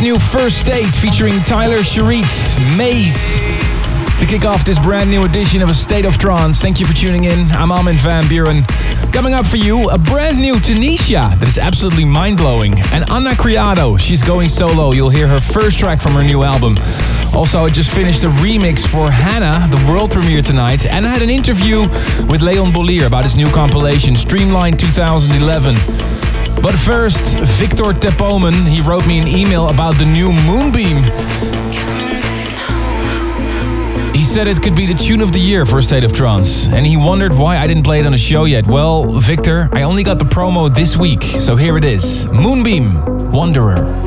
new First State featuring Tyler Sherritt, Maze. To kick off this brand new edition of A State of Trance, thank you for tuning in. I'm Armin van Buuren. Coming up for you, a brand new Tenishia that is absolutely mind blowing. And Ana Criado, she's going solo. You'll hear her first track from her new album. Also, I just finished a remix for Hannah, the world premiere tonight, and I had an interview with Leon Bolier about his new compilation, Streamline 2011. But first, Victor Tepomen, he wrote me an email about the new Moonbeam. He said it could be the tune of the year for State of Trance, and he wondered why I didn't play it on the show yet. Well, Victor, I only got the promo this week, so here it is Moonbeam, Wanderer.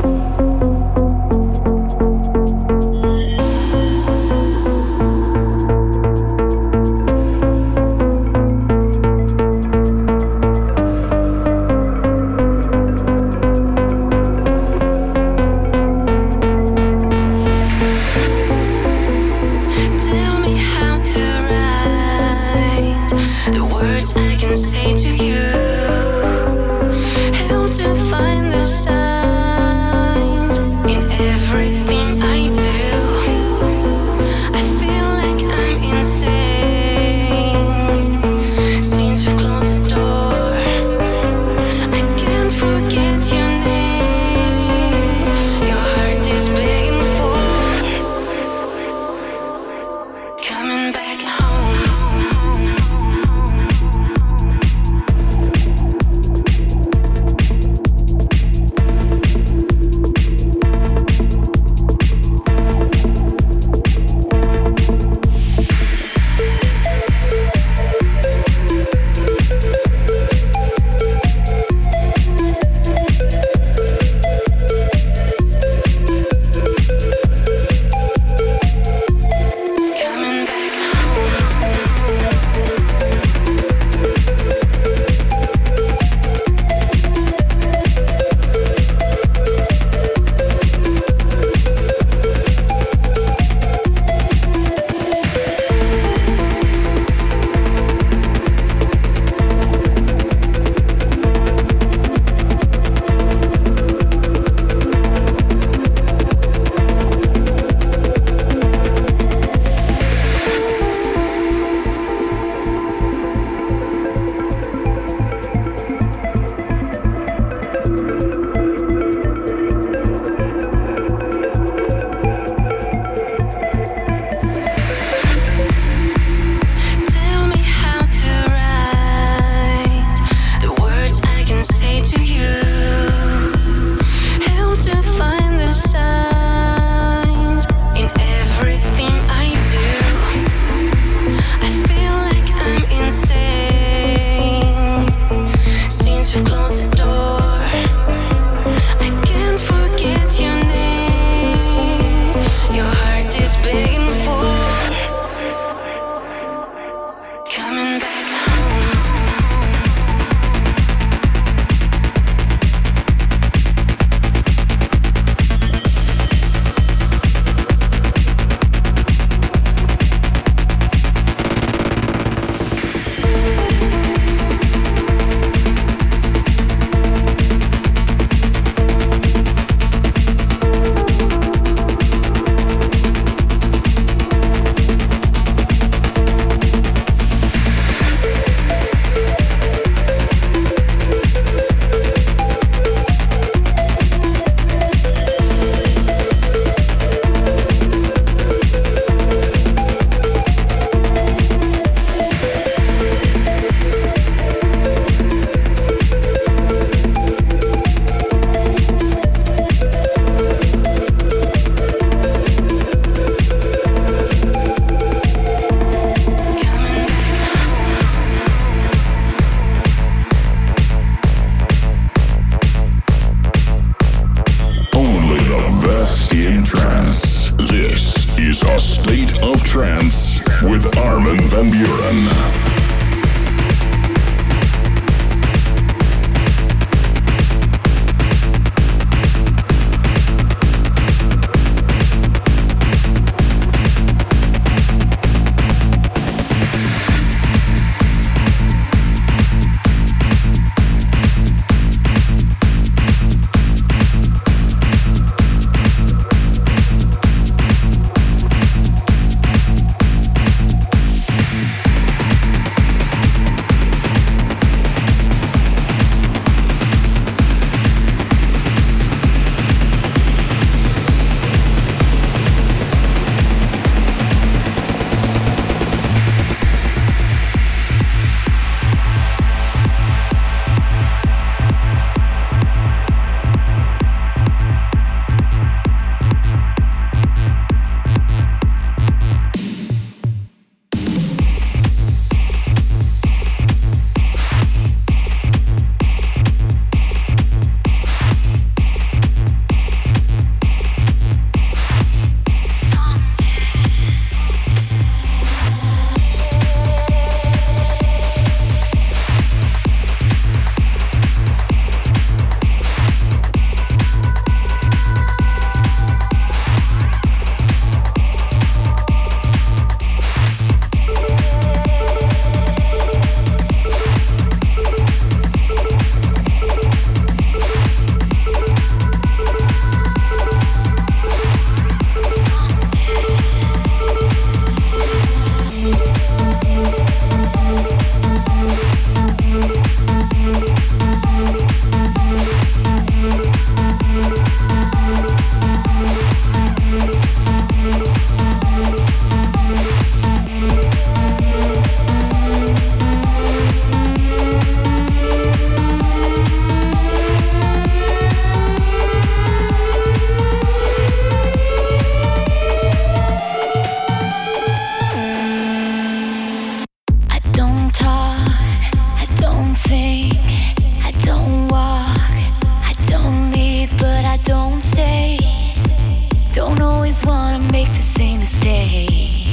always wanna make the same mistake.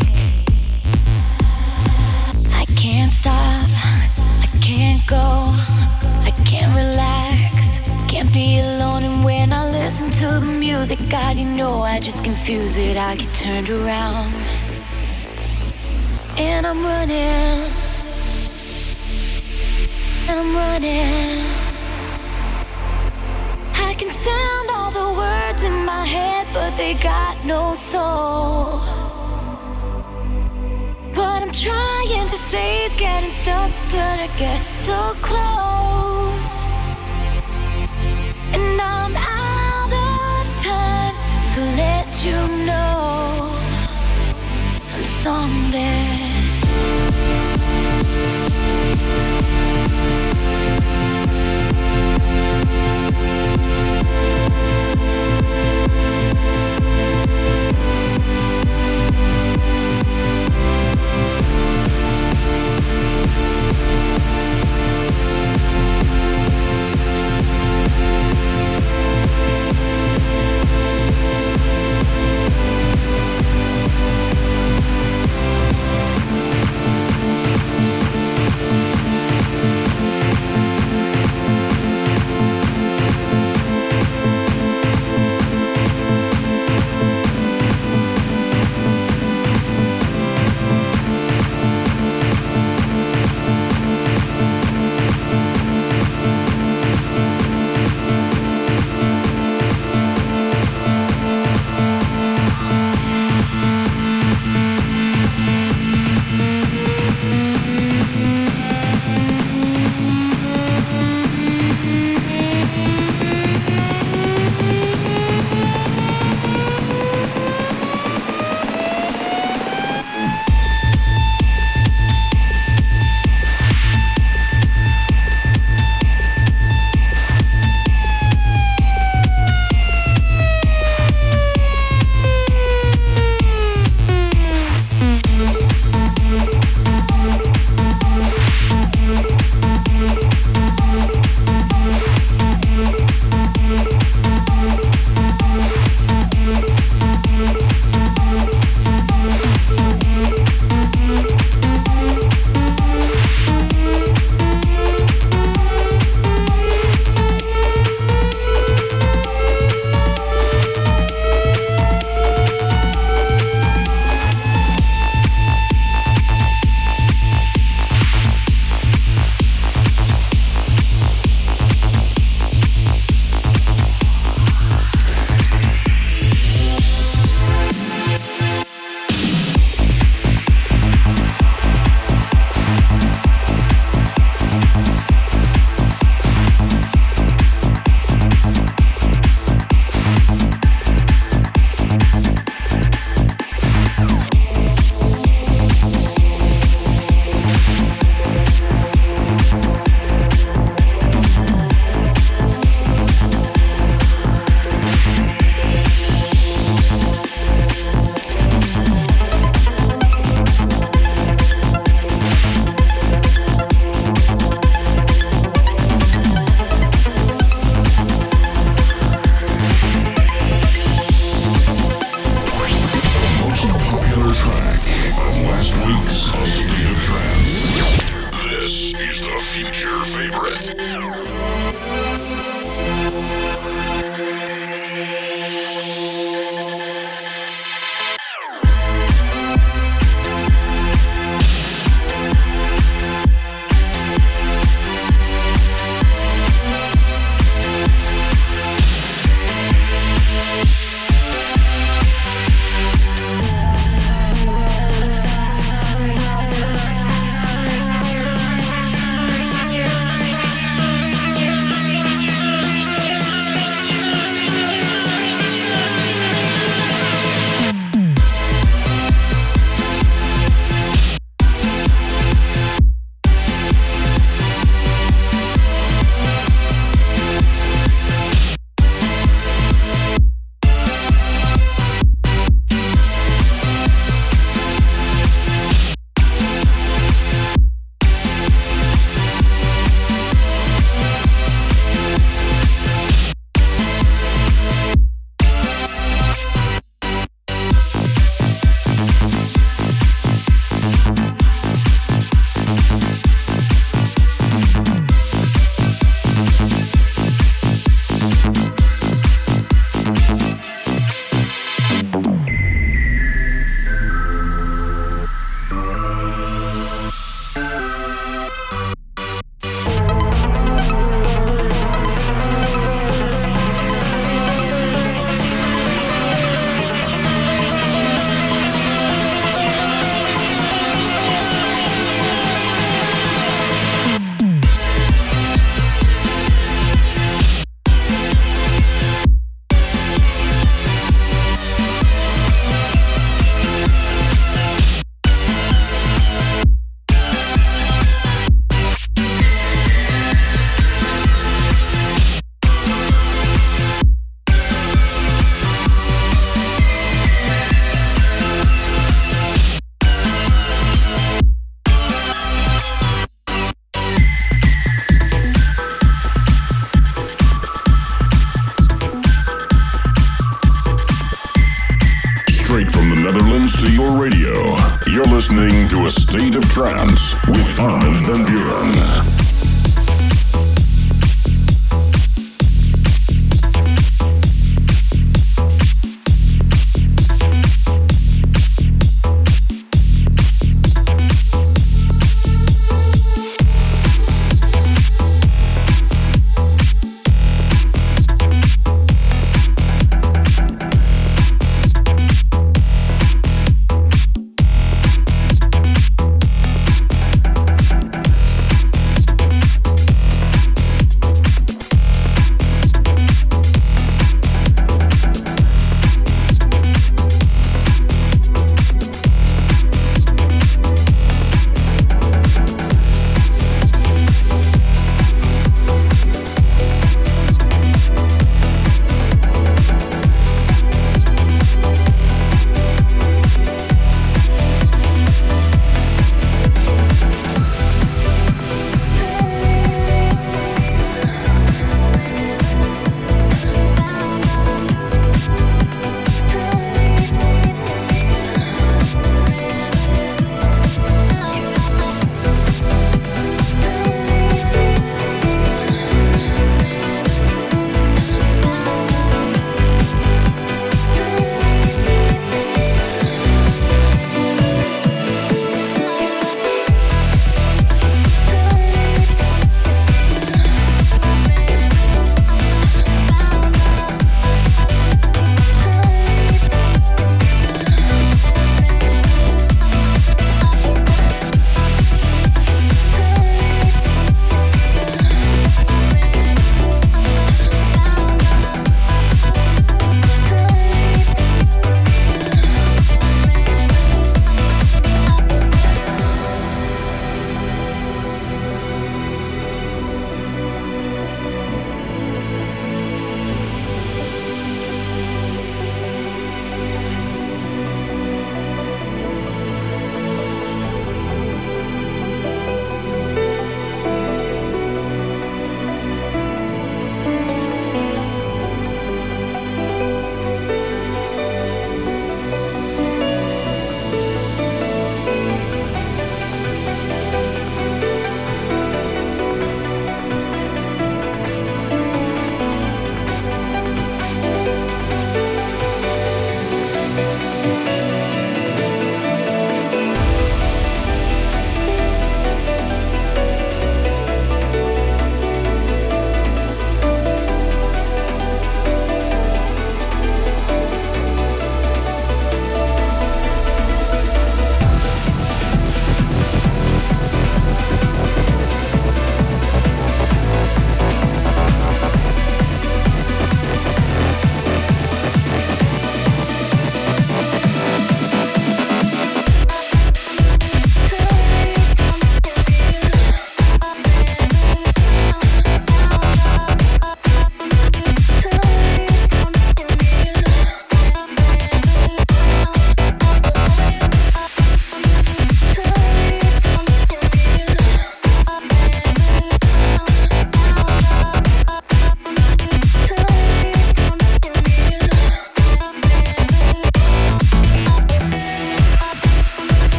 I can't stop, I can't go, I can't relax, can't be alone. And when I listen to the music, God, you know I just confuse it. I get turned around, and I'm running, and I'm running. I can sound all the words in my head but they got no soul. What I'm trying to say is getting stuck, but I get so close. And I'm out of time to let you know I'm somewhere.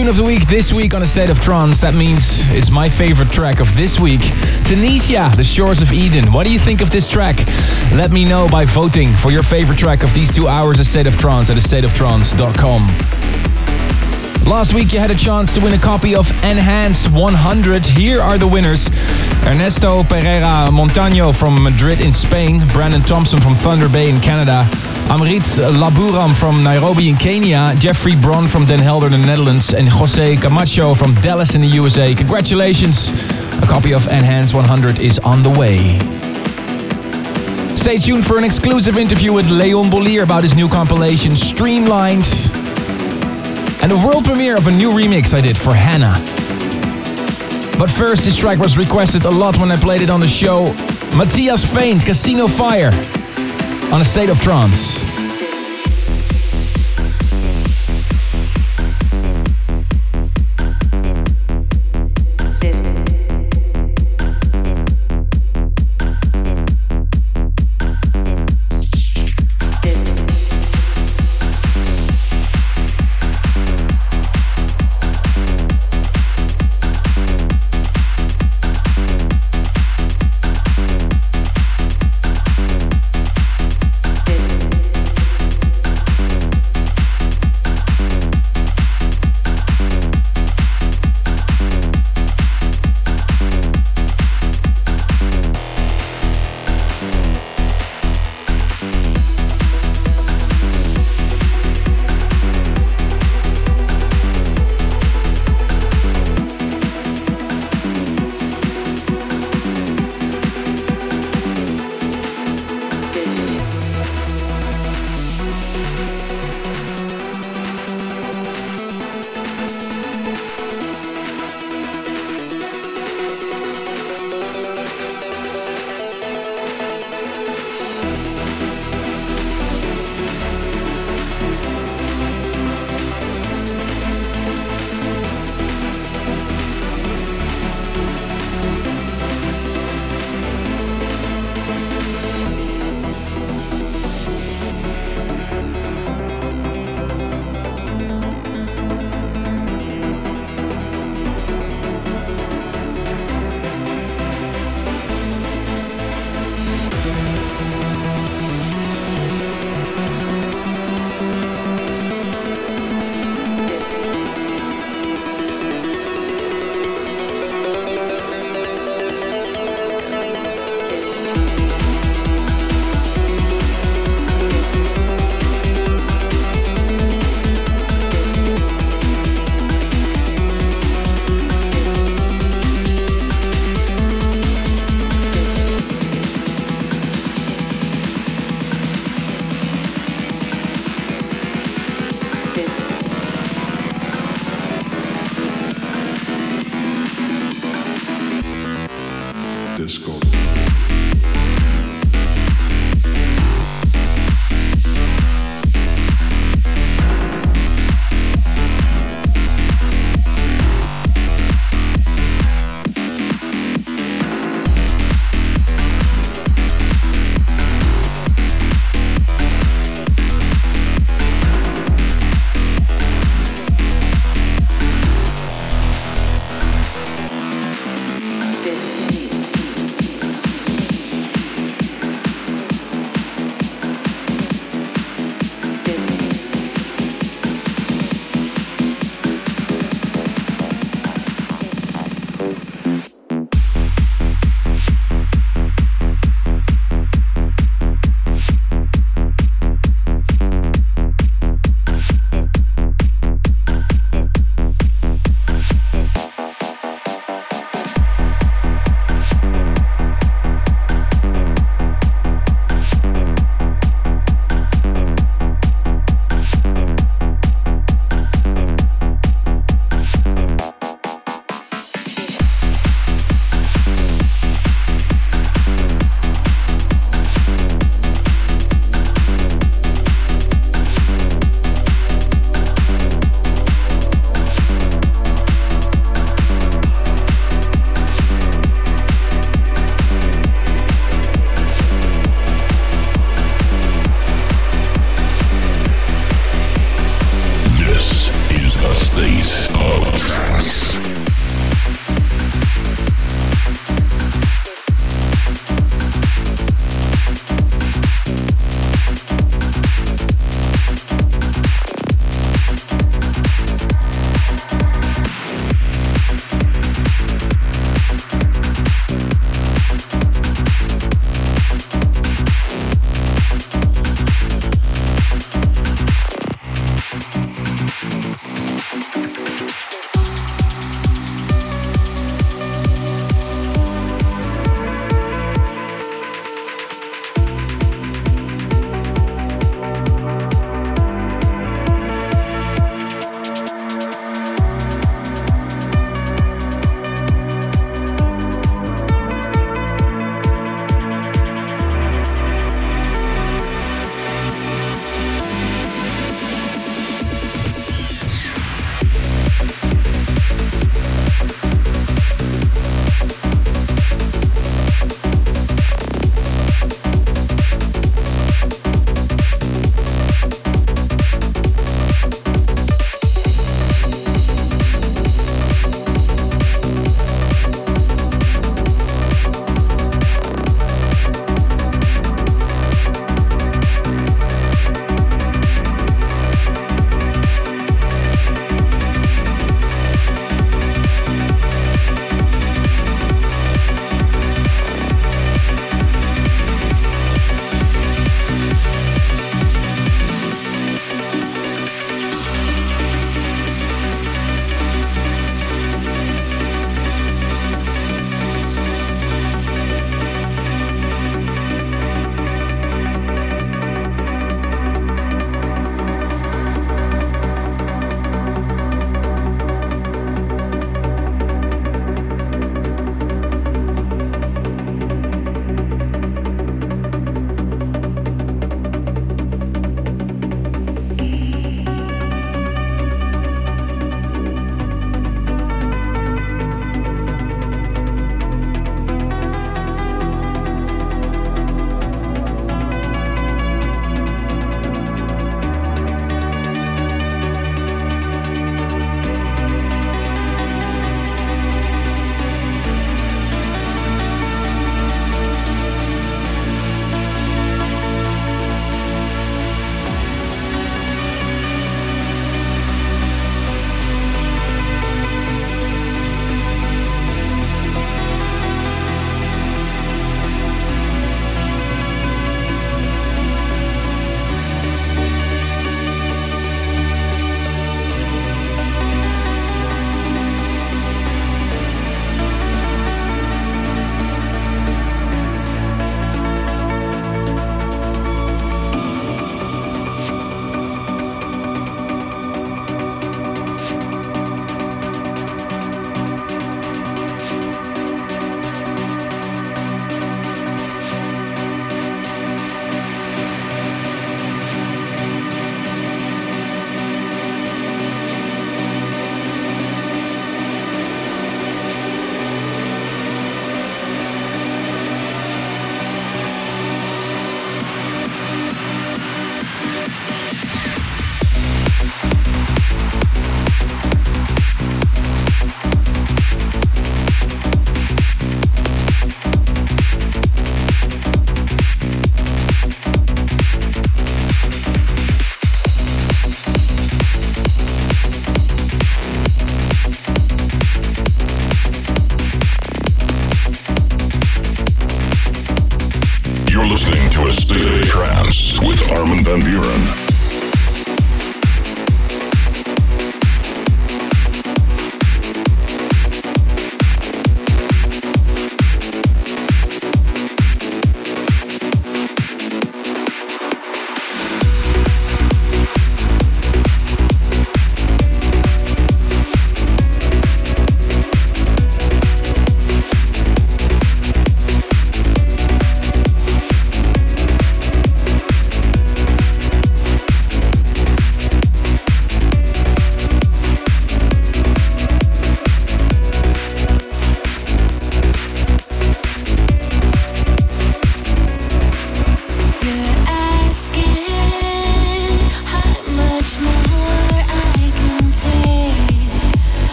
Tune of the week this week on A State of Trance. That means it's my favorite track of this week. Tenishia, The Shores of Eden. What do you think of this track? Let me know by voting for your favorite track of these two hours of State of Trance at astateoftrance.com. Last week you had a chance to win a copy of Enhanced 100. Here are the winners. Ernesto Pereira Montaño from Madrid in Spain, Brandon Thompson from Thunder Bay in Canada, Amrit Laburam from Nairobi in Kenya, Jeffrey Bron from Den Helder in the Netherlands, and Jose Camacho from Dallas in the USA. Congratulations! A copy of Enhanced 100 is on the way. Stay tuned for an exclusive interview with Leon Bolier about his new compilation Streamlined and the world premiere of a new remix I did for Hannah. But first, this track was requested a lot when I played it on the show. Matthias Faint, Casino Fire, on a state of trance.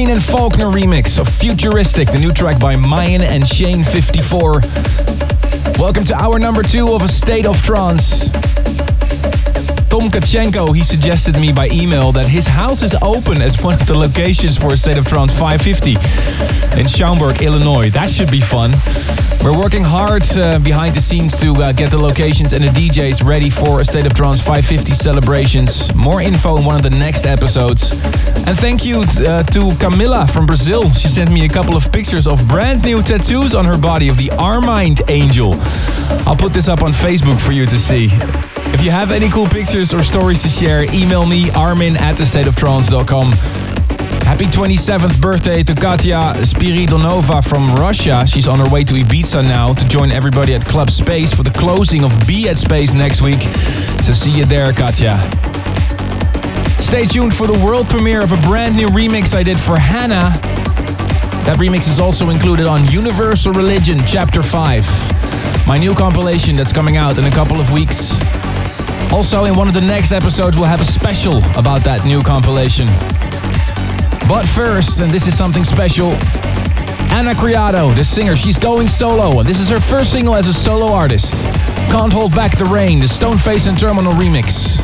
Green and Faulkner remix of Futuristic, the new track by Myon and Shane54. Welcome to our number two of A State of Trance. Tom Kachenko, he suggested me by email that his house is open as one of the locations for a State of Trance 550 in Schaumburg, Illinois. That should be fun. We're working hard uh, behind the scenes to uh, get the locations and the DJs ready for a State of Trance 550 celebrations. More info in one of the next episodes. And thank you uh, to Camilla from Brazil. She sent me a couple of pictures of brand new tattoos on her body of the Armind Angel. I'll put this up on Facebook for you to see. If you have any cool pictures or stories to share, email me armin at thestateoftrance.com. Happy 27th birthday to Katya Spiridonova from Russia. She's on her way to Ibiza now to join everybody at Club Space for the closing of Be at Space next week. So see you there, Katya. Stay tuned for the world premiere of a brand new remix I did for Hannah. That remix is also included on Universal Religion Chapter 5, my new compilation that's coming out in a couple of weeks. Also, in one of the next episodes, we'll have a special about that new compilation. But first, and this is something special, Ana Criado, the singer, she's going solo, this is her first single as a solo artist. Can't Hold Back the Rain, the Stoneface and Terminal remix.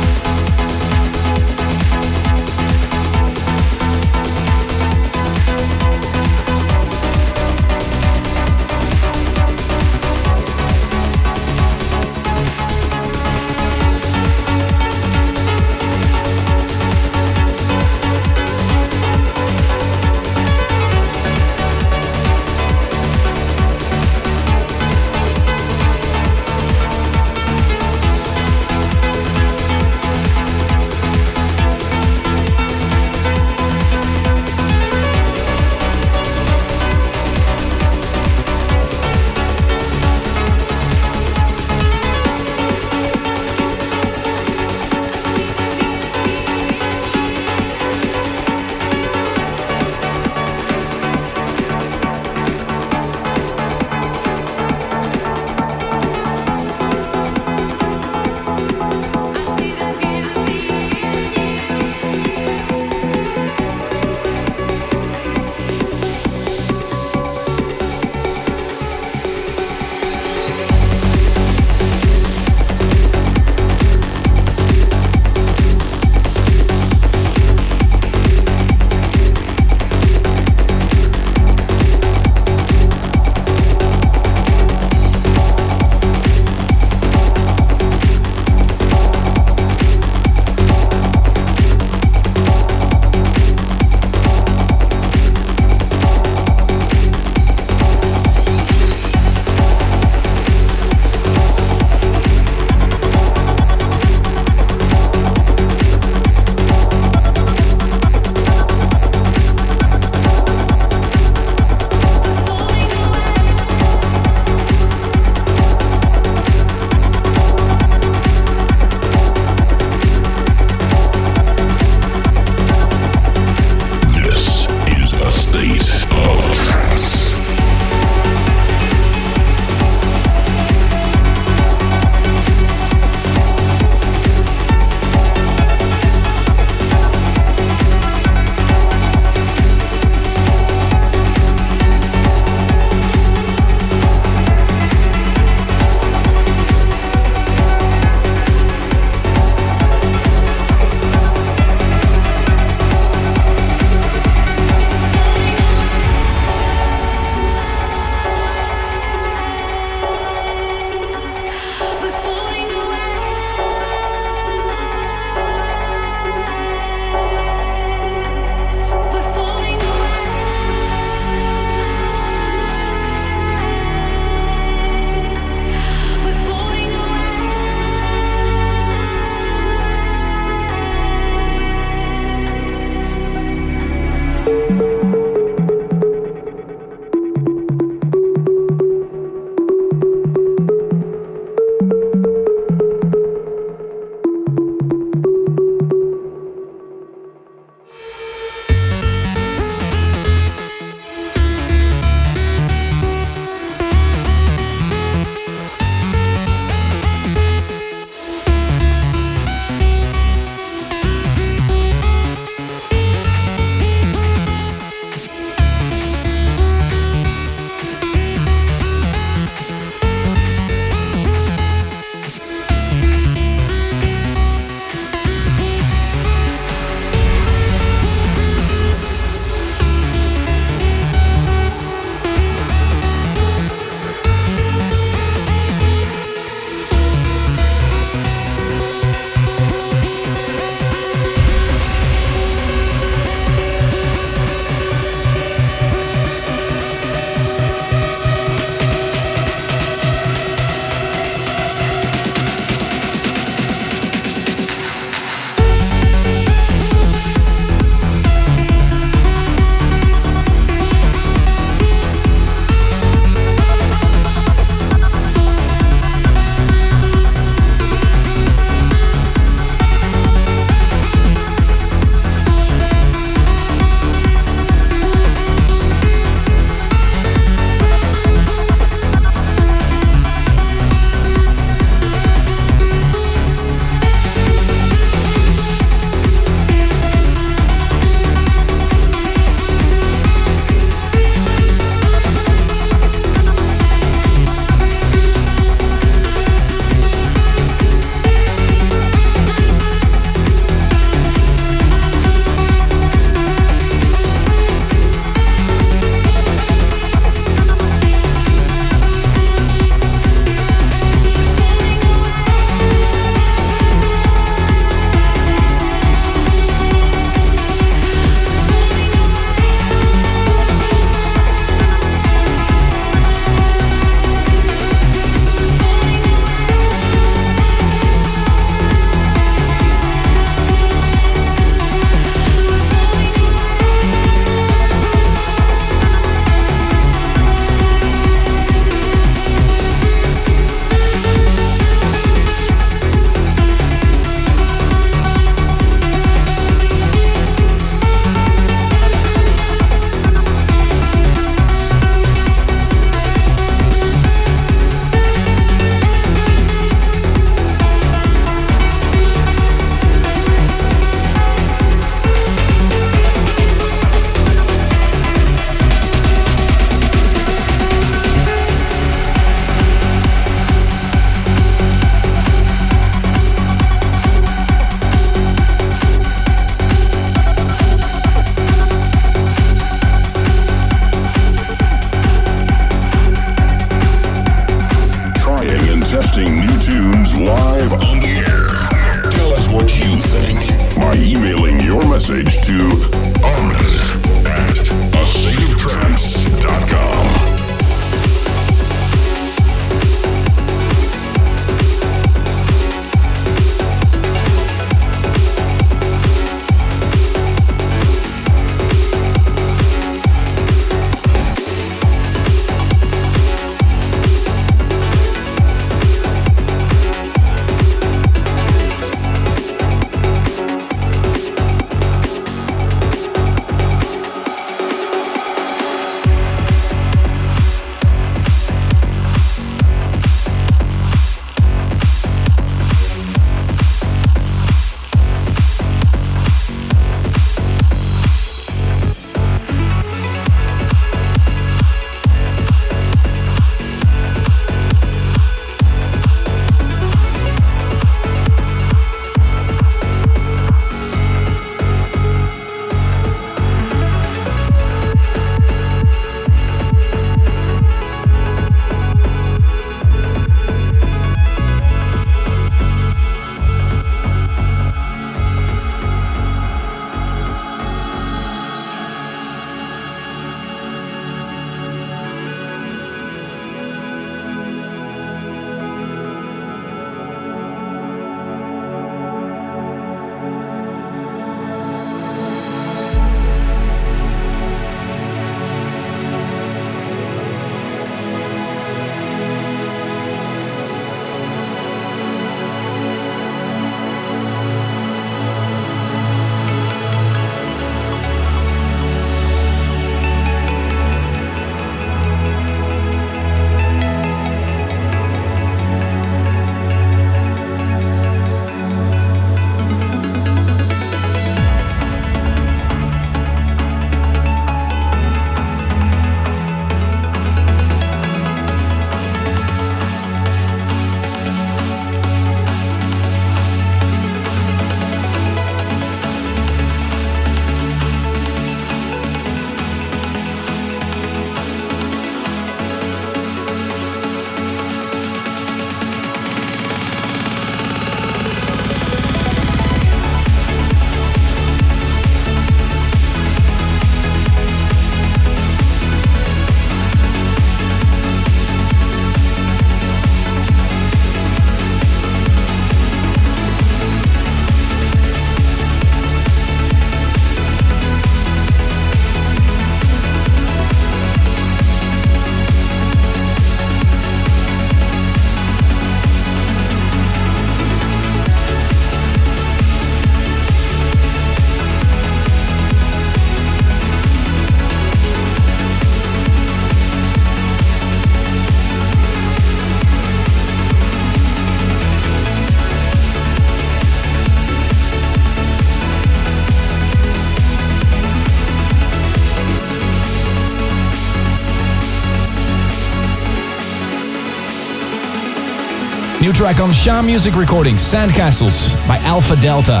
New track on Sha Music Recordings, Sandcastles by Alpha Delta.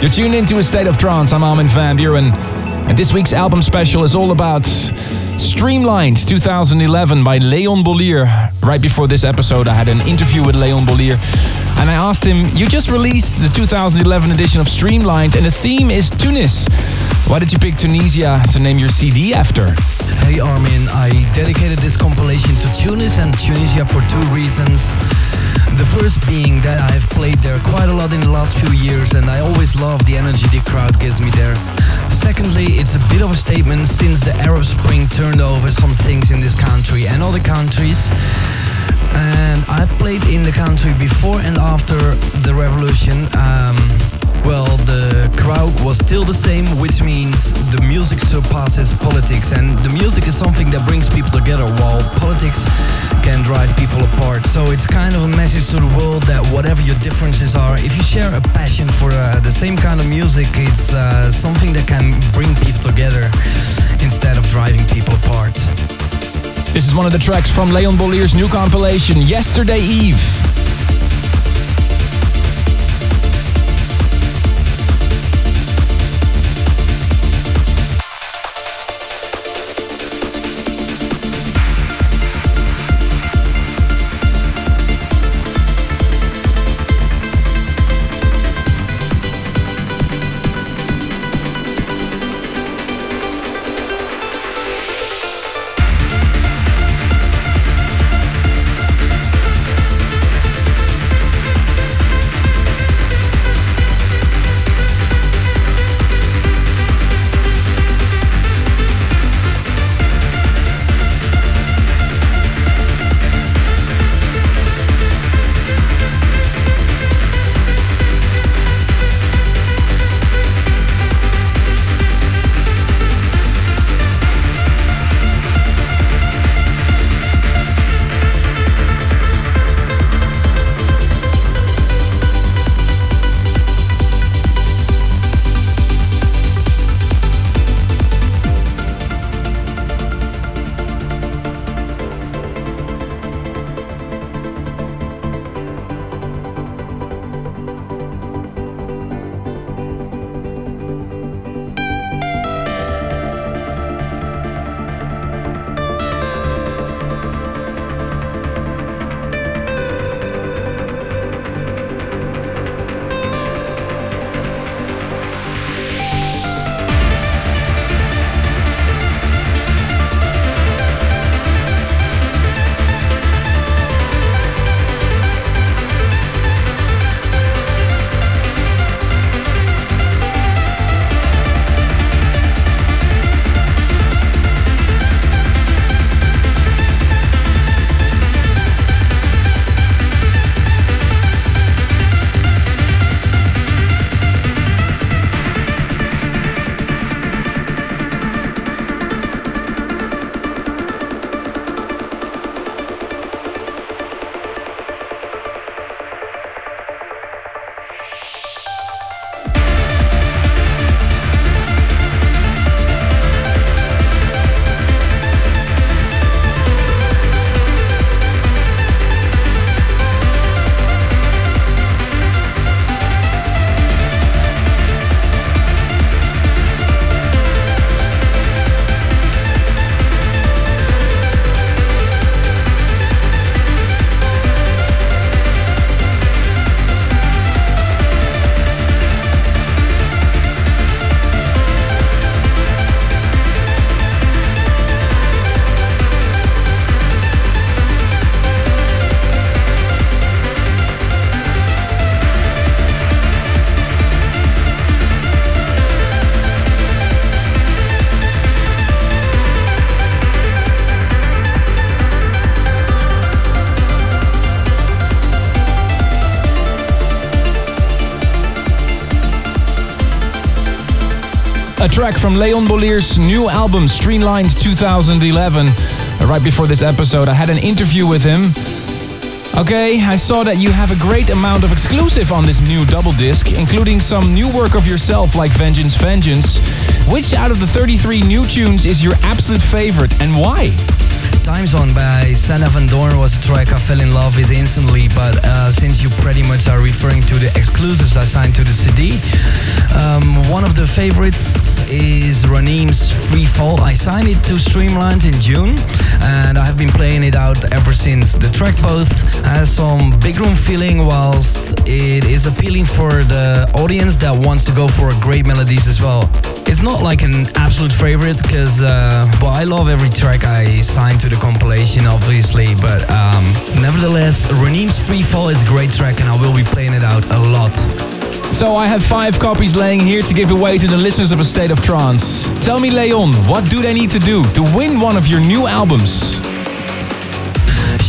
You're tuned into a state of trance. I'm Armin van Buuren. And this week's album special is all about Streamlined 2011 by Leon Bolier. Right before this episode, I had an interview with Leon Bolier. And I asked him, You just released the 2011 edition of Streamlined, and the theme is Tunis. Why did you pick Tunisia to name your CD after? Hey Armin, I dedicated this compilation to Tunis and Tunisia for two reasons. The first being that I've played there quite a lot in the last few years and I always love the energy the crowd gives me there. Secondly, it's a bit of a statement since the Arab Spring turned over some things in this country and other countries. And I've played in the country before and after the revolution. Um, well, the crowd was still the same, which means the music surpasses politics. And the music is something that brings people together, while politics can drive people apart. So it's kind of a message to the world that whatever your differences are, if you share a passion for uh, the same kind of music, it's uh, something that can bring people together instead of driving people apart. This is one of the tracks from Leon Bolier's new compilation, Yesterday Eve. Track from Leon Bolier's new album, Streamlined 2011. Right before this episode, I had an interview with him. Okay, I saw that you have a great amount of exclusive on this new double disc, including some new work of yourself like Vengeance Vengeance. Which out of the 33 new tunes is your absolute favorite and why? Time Zone by Sander Van Doorn was a track I fell in love with instantly, but uh, since you pretty much are referring to the exclusives I signed to the CD, um, one of the favorites is Raneem's Free Fall. I signed it to Streamlined in June, and I have been playing it out ever since. The track both has some big room feeling, whilst it is appealing for the audience that wants to go for great melodies as well. It's not like an absolute favorite because, uh, well, I love every track I signed to the compilation, obviously, but um, nevertheless, Raneem's Free Fall is a great track and I will be playing it out a lot. So I have five copies laying here to give away to the listeners of A State of Trance. Tell me, Leon, what do they need to do to win one of your new albums?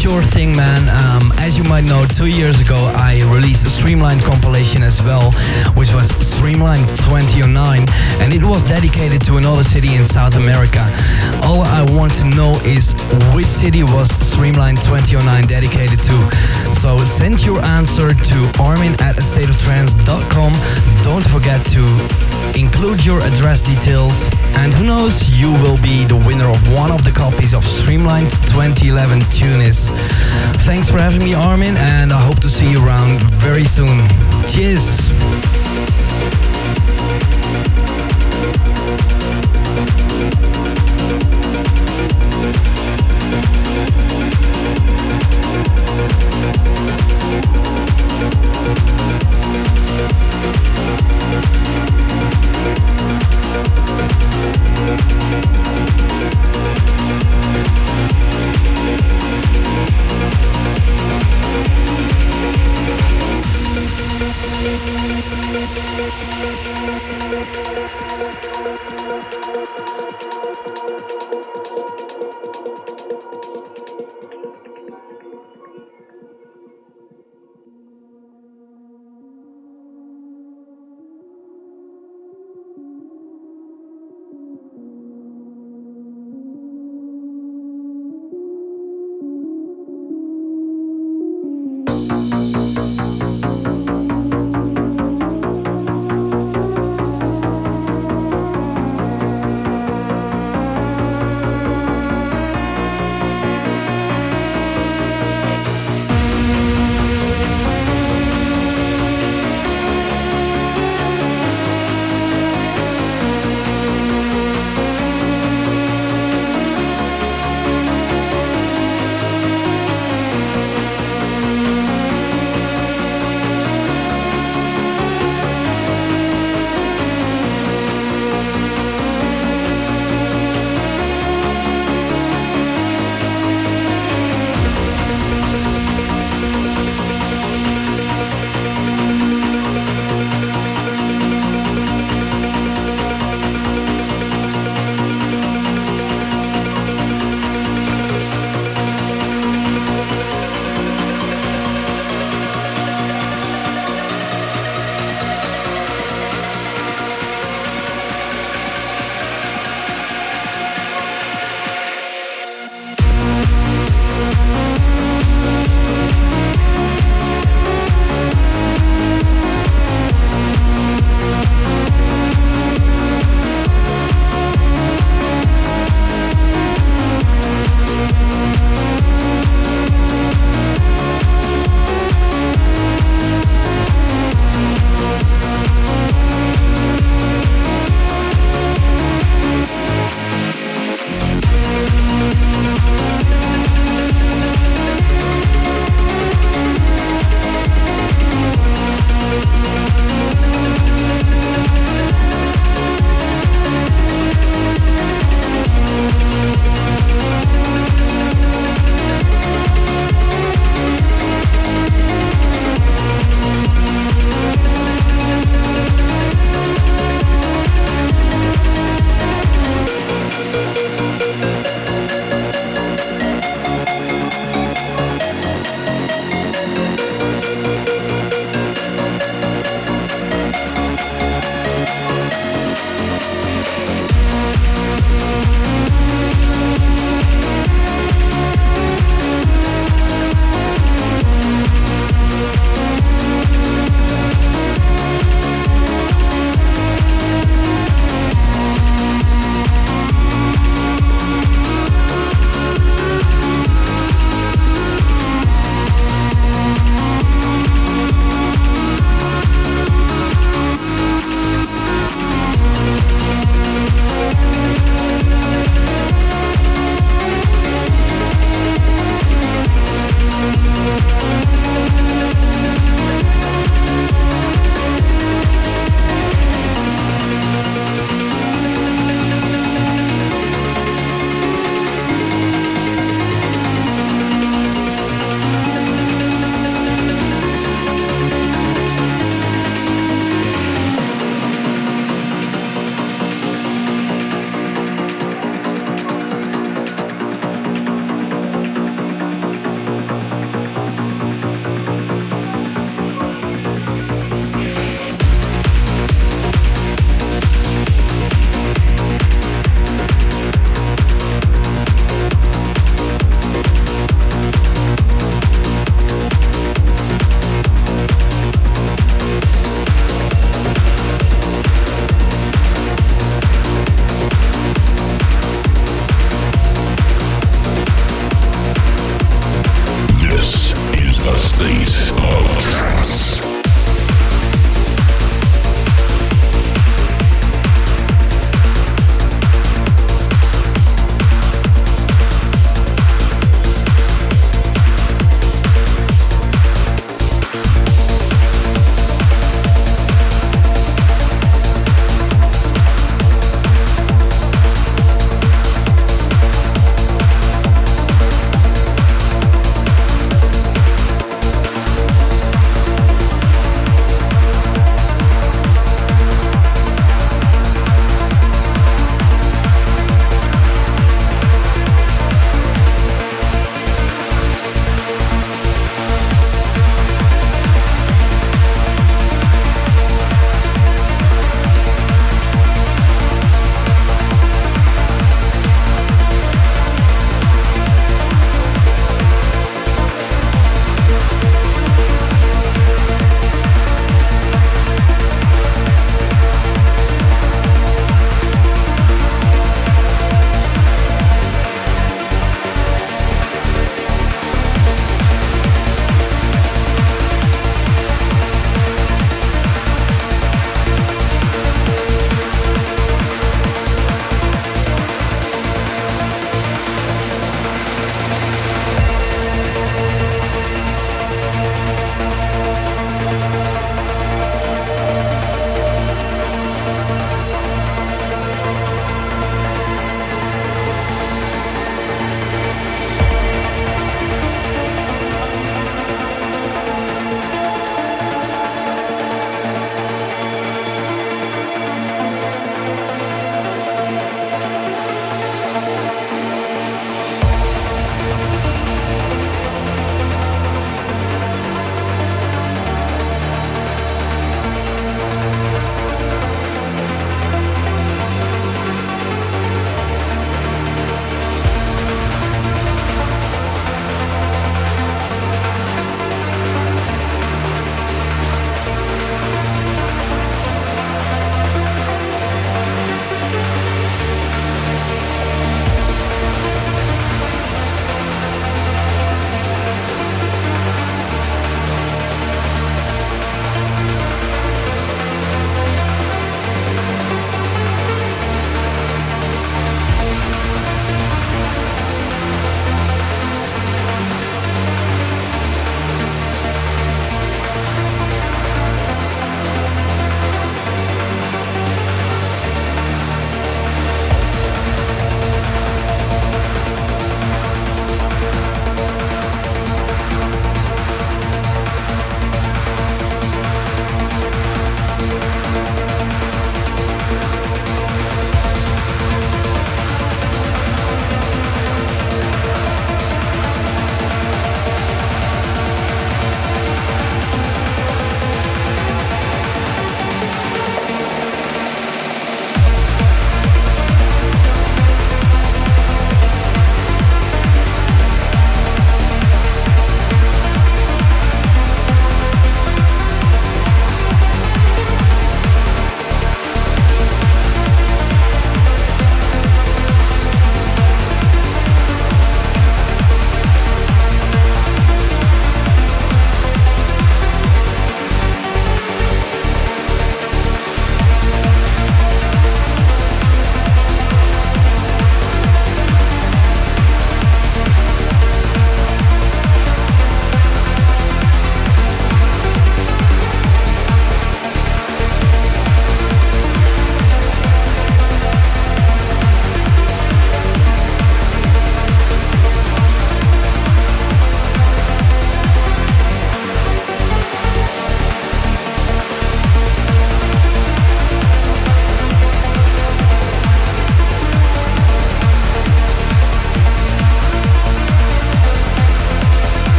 Sure thing, man. Um, as you might know, two years ago I released a Streamlined compilation as well, which was Streamlined 2009, and it was dedicated to another city in South America. All I want to know is which city was Streamlined 2009 dedicated to. So send your answer to armin at astateoftrance.com. Don't forget to include your address details, and who knows, you will be the winner of one of the copies of Streamlined 2011 Tunis. Thanks for having me, Armin, and I hope to see you around very soon. Cheers!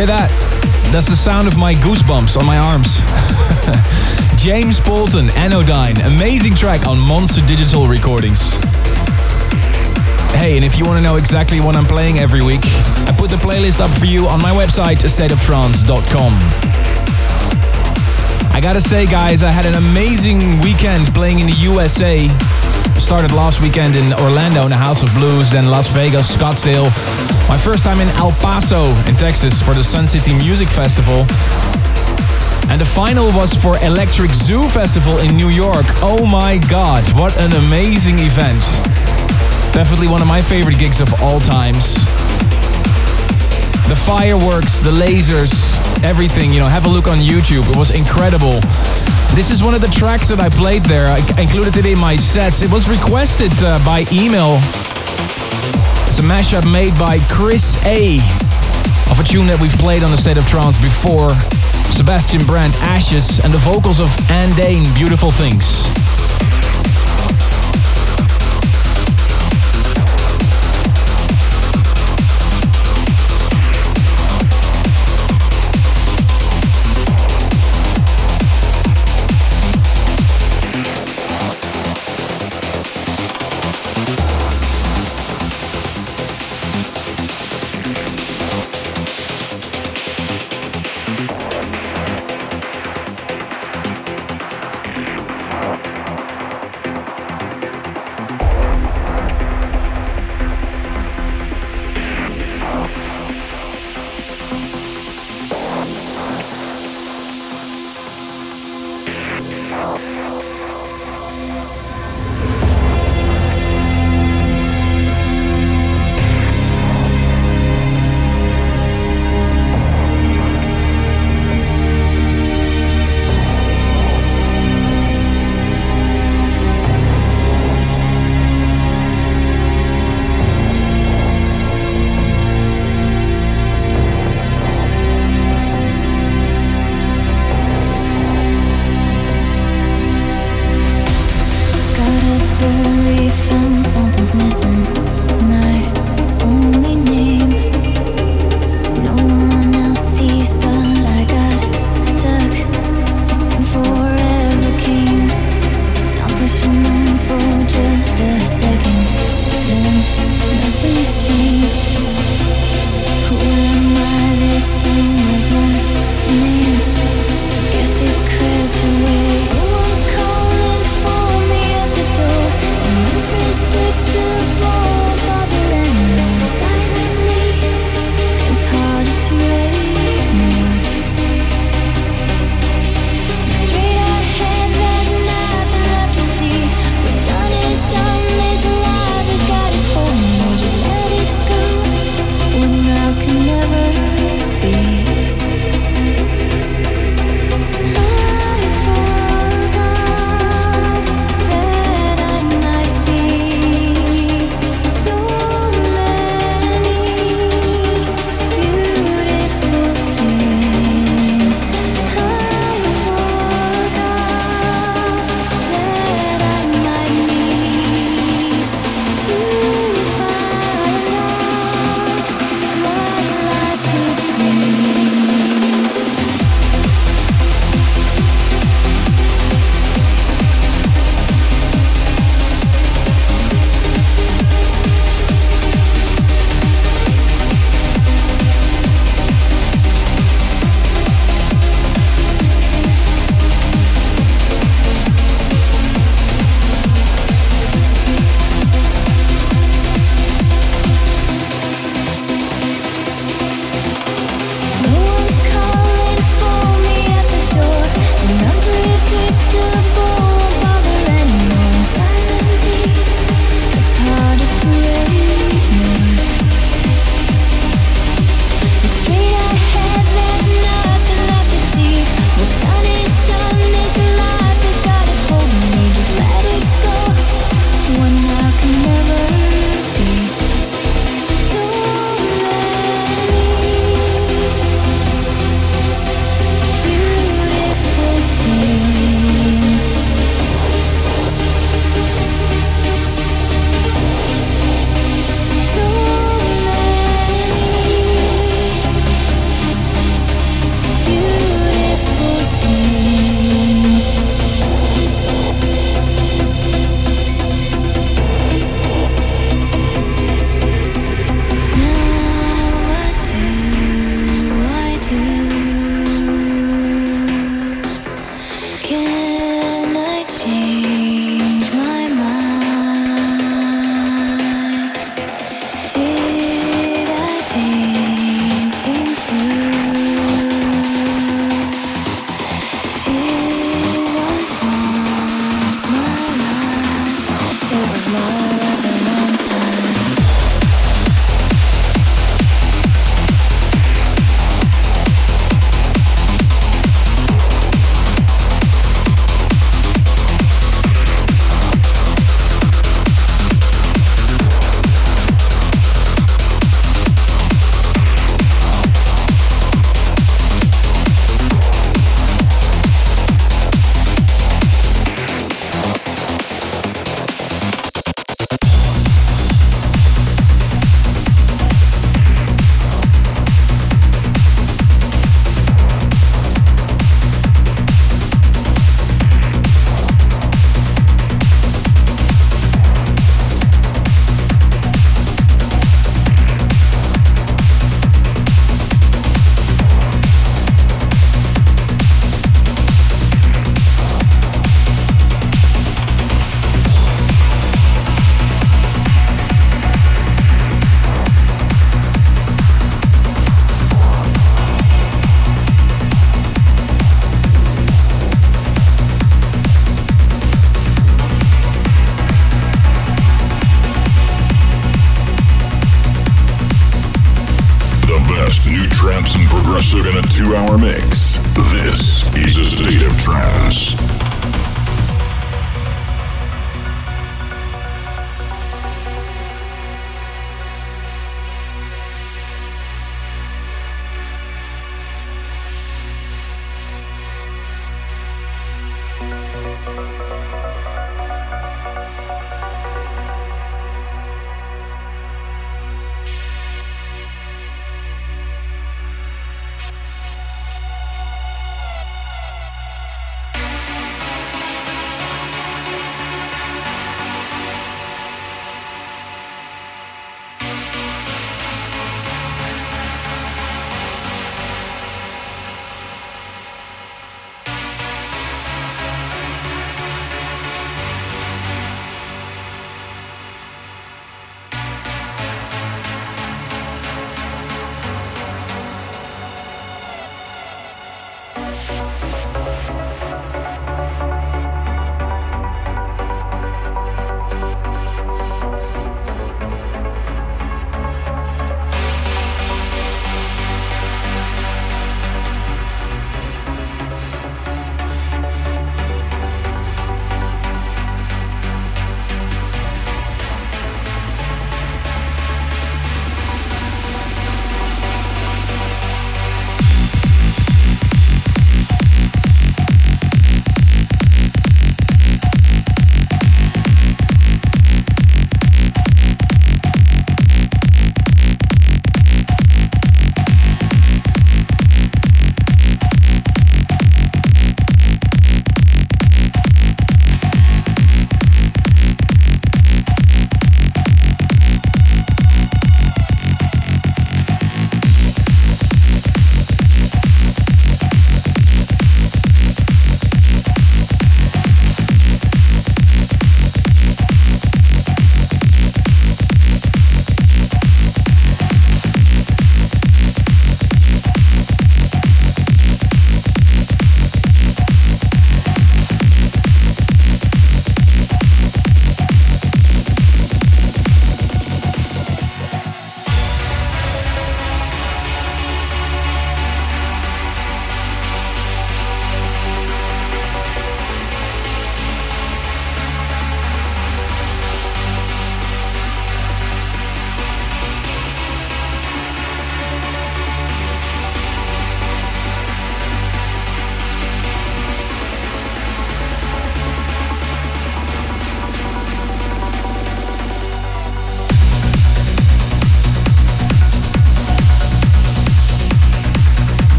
Hear that? That's the sound of my goosebumps on my arms. James Bolton, Anodyne, amazing track on Monster Digital Recordings. Hey, and if you want to know exactly what I'm playing every week, I put the playlist up for you on my website, stateoftrance.com. I gotta say, guys, I had an amazing weekend playing in the USA. Started last weekend in Orlando in the House of Blues, then Las Vegas, Scottsdale. First time in El Paso in Texas for the Sun City Music Festival. And the final was for Electric Zoo Festival in New York. Oh my god, what an amazing event! Definitely one of my favorite gigs of all times. The fireworks, the lasers, everything, you know, have a look on YouTube. It was incredible. This is one of the tracks that I played there. I included it in my sets. It was requested uh, by email. A mashup made by Chris A. of a tune that we've played on the State of Trance before. Sebastian Brandt, Ashes, and the vocals of Andain, Beautiful Things.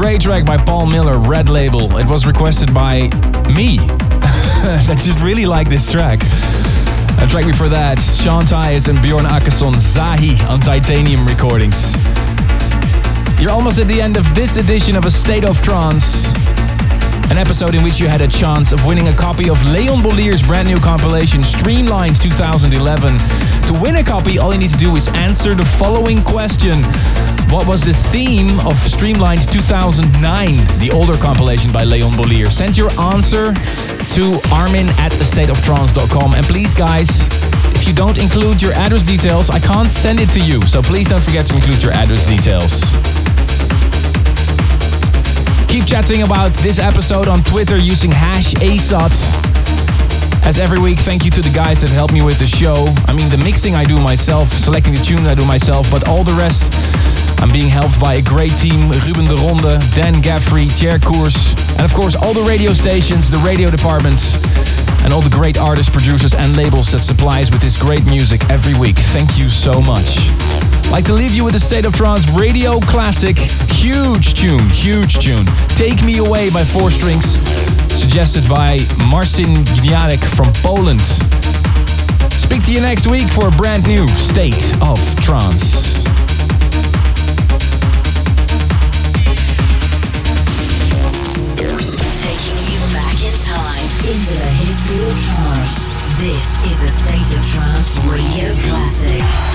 Great track by Paul Miller, Red Label. It was requested by me. I just really like this track. A track before that, Sean Tyas and Bjorn Akesson, Zahi on Titanium Recordings. You're almost at the end of this edition of A State of Trance an episode in which you had a chance of winning a copy of Leon Bolier's brand new compilation, Streamlined 2011. To win a copy, all you need to do is answer the following question. What was the theme of Streamlined 2009, the older compilation by Leon Bolier? Send your answer to armin at astateoftrance.com. And please, guys, if you don't include your address details, I can't send it to you. So please don't forget to include your address details. Keep chatting about this episode on Twitter using hash ASOT. As every week, thank you to the guys that help me with the show. I mean, the mixing I do myself, selecting the tune I do myself, but all the rest, I'm being helped by a great team Ruben de Ronde, Dan Gaffrey, Jer Koers, and of course, all the radio stations, the radio departments, and all the great artists, producers, and labels that supply us with this great music every week. Thank you so much like to leave you with the State of Trance radio classic. Huge tune, huge tune. Take Me Away by Four Strings, suggested by Marcin Gniarek from Poland. Speak to you next week for a brand new State of Trance. Trance. This is a State of Trance radio classic.